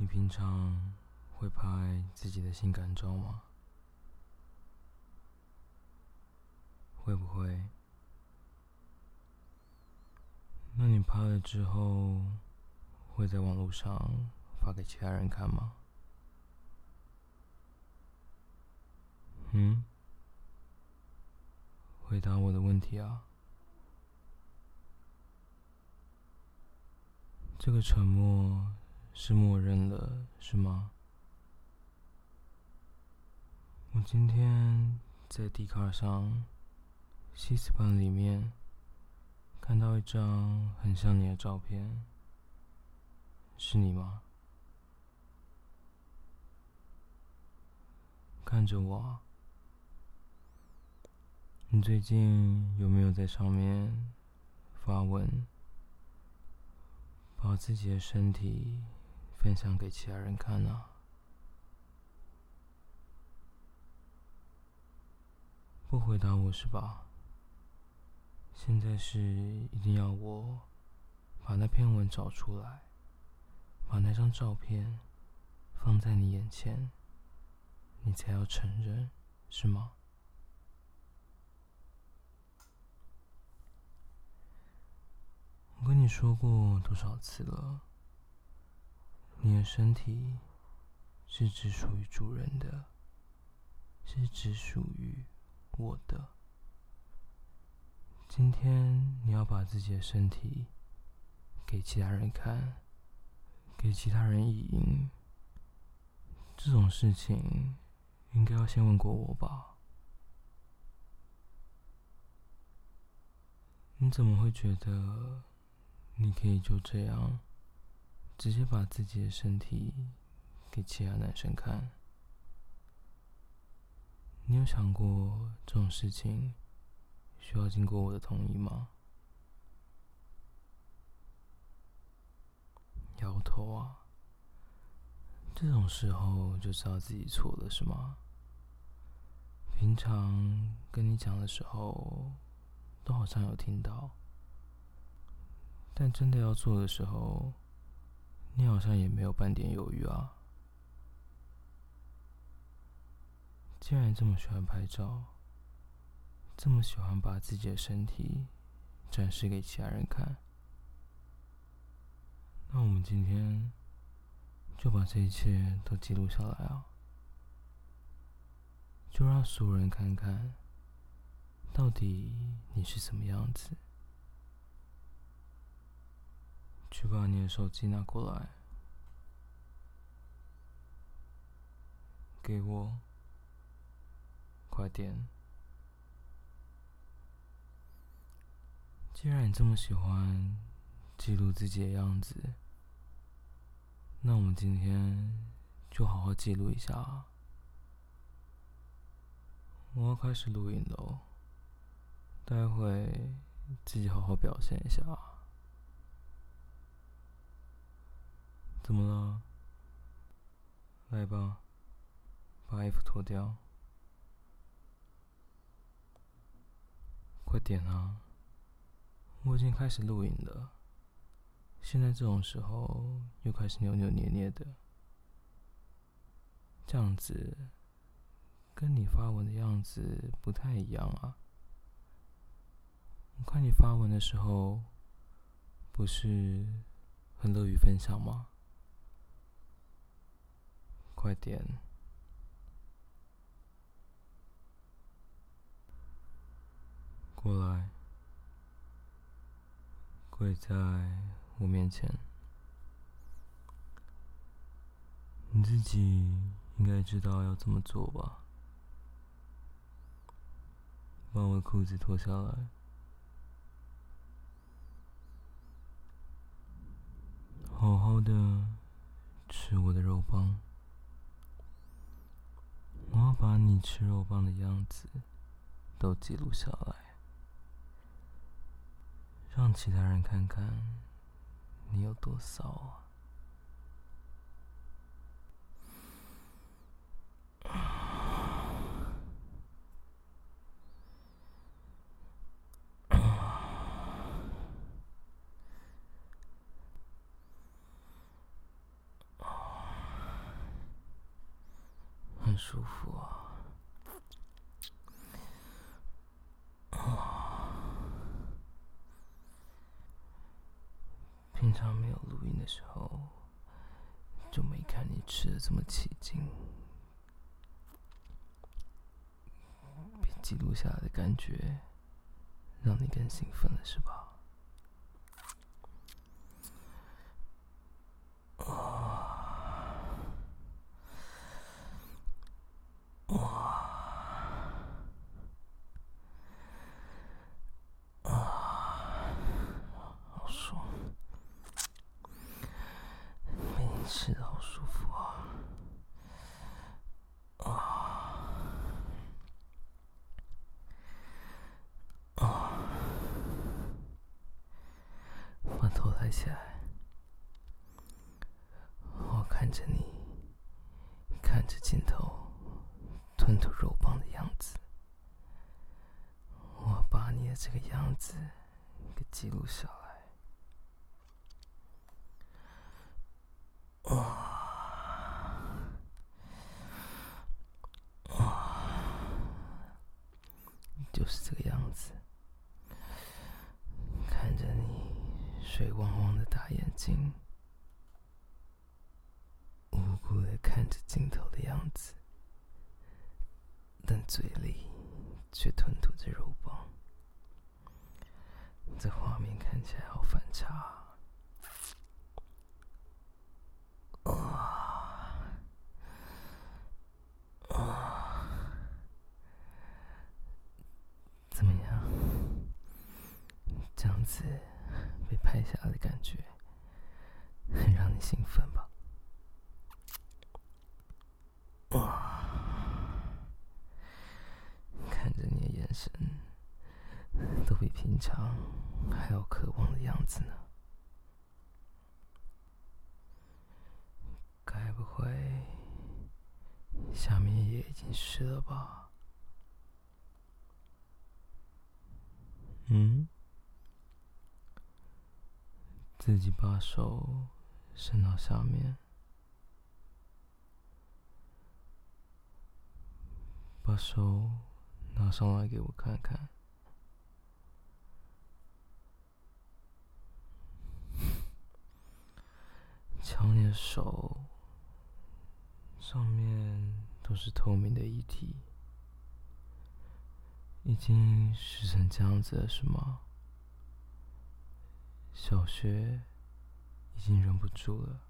你平常会拍自己的性感照吗？会不会？那你拍了之后，会在网络上发给其他人看吗？嗯？回答我的问题啊！这个沉默是默认了，是吗？我今天在迪卡上，西斯版里面看到一张很像你的照片，是你吗？看着我，你最近有没有在上面发文？把自己的身体分享给其他人看啊！不回答我是吧？现在是一定要我把那篇文找出来，把那张照片放在你眼前，你才要承认，是吗？我跟你说过多少次了？你的身体是只属于主人的，是只属于我的。今天你要把自己的身体给其他人看，给其他人意淫，这种事情应该要先问过我吧？你怎么会觉得？你可以就这样直接把自己的身体给其他男生看？你有想过这种事情需要经过我的同意吗？摇头啊，这种时候就知道自己错了是吗？平常跟你讲的时候，都好像有听到。但真的要做的时候，你好像也没有半点犹豫啊。既然这么喜欢拍照，这么喜欢把自己的身体展示给其他人看，那我们今天就把这一切都记录下来啊，就让所有人看看，到底你是什么样子。去把你的手机拿过来，给我，快点！既然你这么喜欢记录自己的样子，那我们今天就好好记录一下。我要开始录音了哦，待会自己好好表现一下啊。怎么了？来吧，把衣服脱掉。快点啊！我已经开始录影了。现在这种时候又开始扭扭捏捏的，这样子跟你发文的样子不太一样啊。我看你发文的时候，不是很乐于分享吗？快点，过来，跪在我面前。你自己应该知道要怎么做吧？把我的裤子脱下来，好好的吃我的肉棒。我要把你吃肉棒的样子都记录下来，让其他人看看你有多骚啊！舒服啊！平常没有录音的时候，就没看你吃的这么起劲，被记录下来的感觉，让你更兴奋了，是吧？吃的好舒服啊！啊啊！把头抬起来，我看着你，看着镜头，吞吐肉棒的样子，我把你的这个样子给记录下。就是这个样子，看着你水汪汪的大眼睛，无辜的看着镜头的样子，但嘴里却吞吐着肉棒，这画面看起来好反差。啊被拍下来的感觉，很 让你兴奋吧？哇！看着你的眼神，都比平常还要渴望的样子呢。该不会下面也已经湿了吧？嗯？自己把手伸到下面，把手拿上来给我看看。瞧你的手，上面都是透明的液体，已经湿成这样子了，是吗？小学已经忍不住了，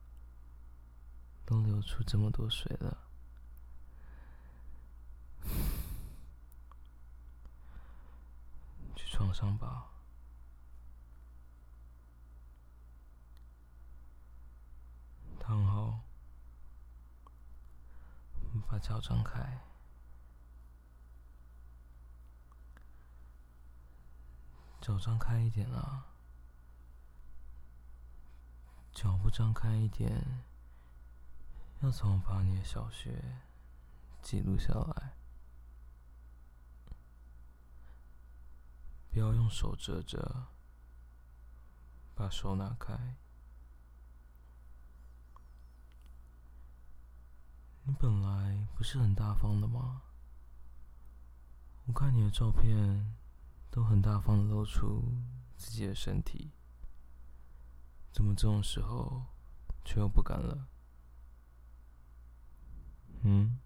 都流出这么多水了。去床上吧，躺好，把脚张开，脚张开一点啊。脚步张开一点，要怎么把你的小穴记录下来？不要用手遮着，把手拿开。你本来不是很大方的吗？我看你的照片，都很大方的露出自己的身体。怎么这种时候却又不敢了？嗯？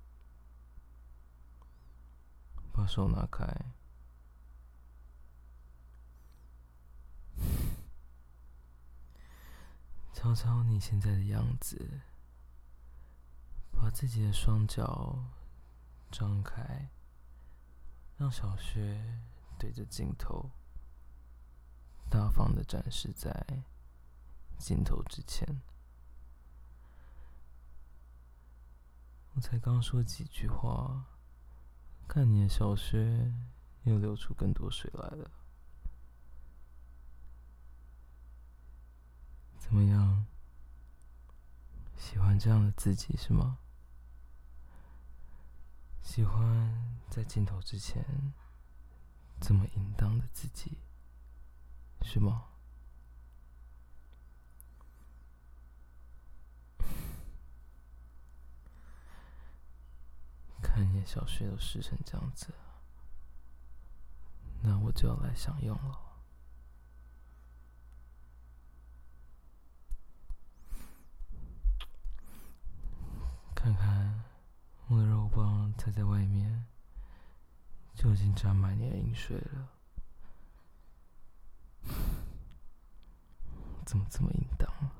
把手拿开，瞧瞧你现在的样子，把自己的双脚张开，让小穴对着镜头，大方的展示在。镜头之前，我才刚说几句话，看你的小穴又流出更多水来了。怎么样？喜欢这样的自己是吗？喜欢在镜头之前这么淫荡的自己是吗？小穴都湿成这样子，那我就要来享用了。看看我的肉棒踩在外面，就已经沾满你的淫水了，怎么这么淫荡？啊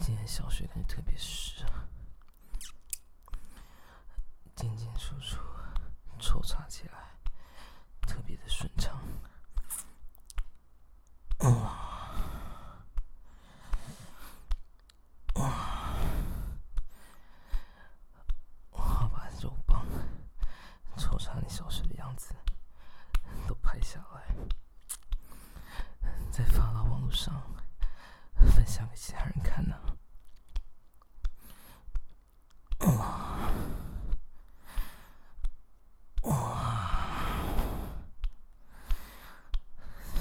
天小穴感觉特别湿啊，进进出出，抽插起来特别的顺畅。哇哇！我要把肉棒抽插你小穴的样子都拍下来，再发到网络上，分享给其他人看呢、哇哇！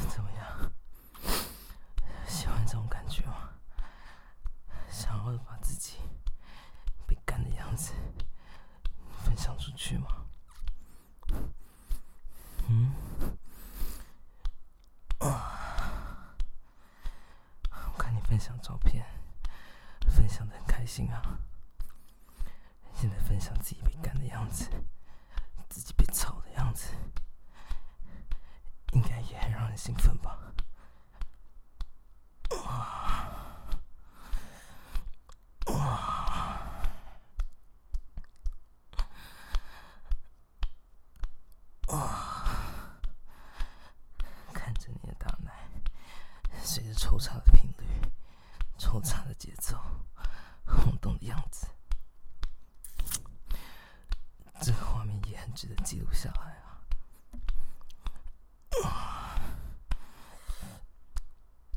怎么样？喜欢这种感觉吗？想要把自己被干的样子分享出去吗？嗯？啊！我看你分享照片，分享的很开心啊。现在分享自己被干的样子，自己被操的样子，应该也很让人兴奋吧？啊哇哇！看着你的大奶，随着抽插的频率、抽插的节奏、晃动的样子。这个画面也很值得记录下来啊！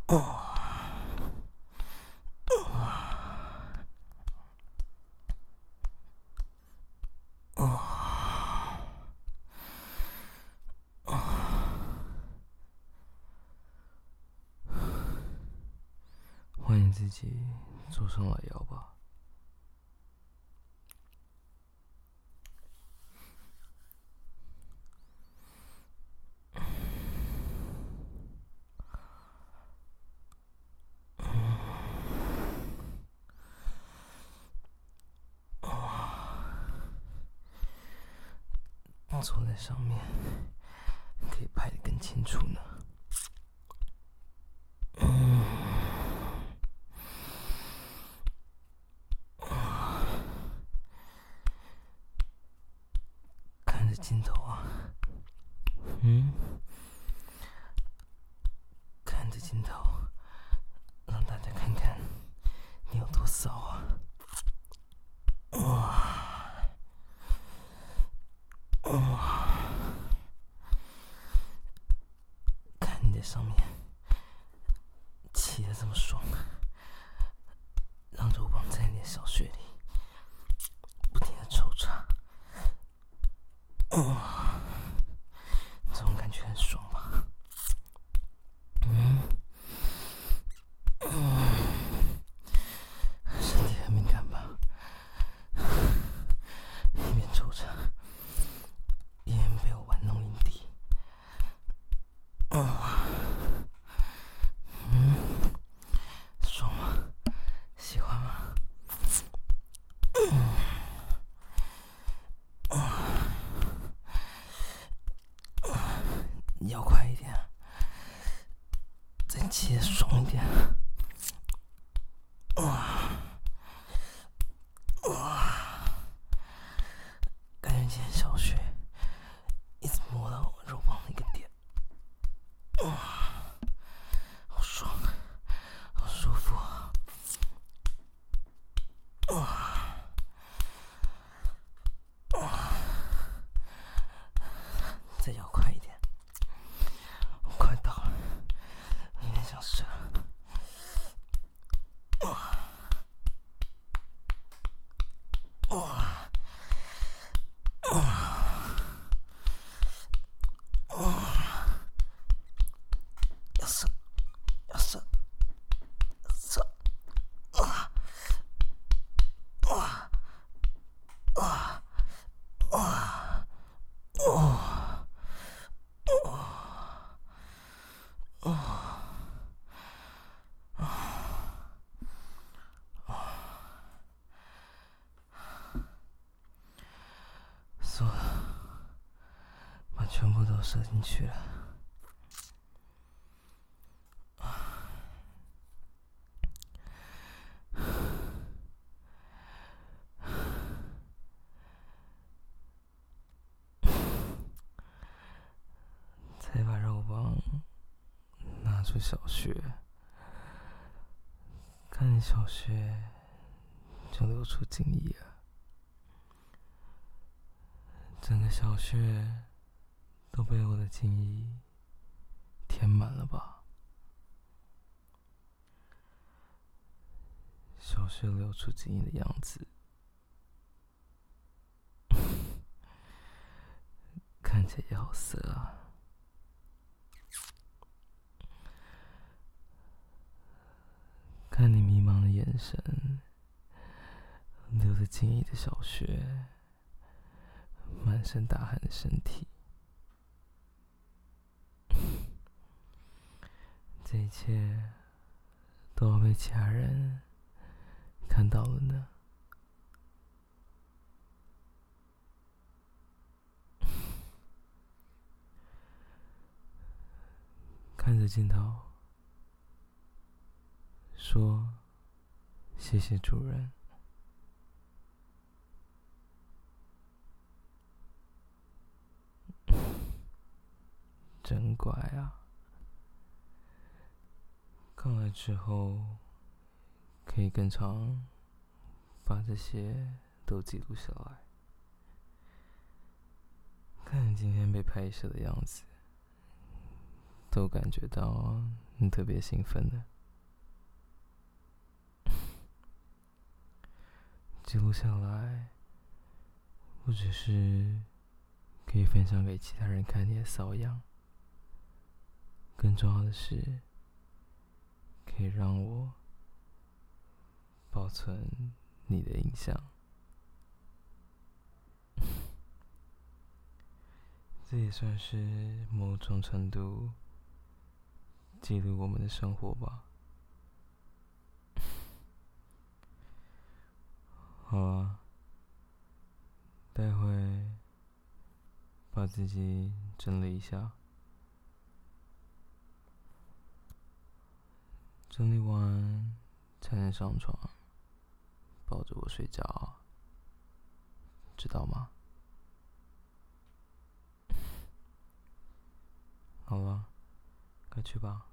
哇哇哇！欢迎自己坐上来摇吧。坐在上面，可以拍得更清楚呢。嗯，看着镜头啊，嗯，看着镜头，让大家看看你有多骚啊！哇！哇！看你在上面骑的这么爽，让肉棒在你的小穴里不停的抽插，哇！这种感觉很爽吧？嗯。身体很敏感吧？一边抽着，一边被我玩弄阴蒂。啊要快一点，再切爽一点。哇哇！感觉今天小穴一直摸到我肉棒的一个点，哇，好爽，好舒服啊！哇！哇！哇！射进去了。再把肉棒拿出小穴，看见小穴就流出精液了，整个小穴都被我的精液填满了吧？小穴流出精液的样子，看起来也好色啊！看你迷茫的眼神，流着精液的小穴，满身大汗的身体，这一切都要被其他人看到了呢。看着镜头。说：“谢谢主人，真乖啊！看完之后可以更常把这些都记录下来。看你今天被拍摄的样子，都感觉到你特别兴奋的。”记录下来，不只是可以分享给其他人看你的骚样，更重要的是，可以让我保存你的印象。这也算是某种程度记录我们的生活吧。好啊，待会把自己整理一下，整理完才能上床，抱着我睡觉，知道吗？好了，快去吧。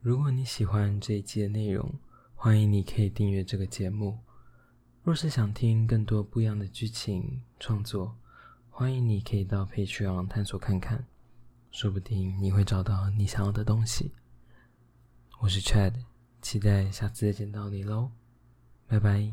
如果你喜欢这一期的内容，欢迎你可以订阅这个节目。若是想听更多不一样的剧情创作，欢迎你可以到配区网探索看看，说不定你会找到你想要的东西。我是 Chad，期待下次再见到你喽，拜拜。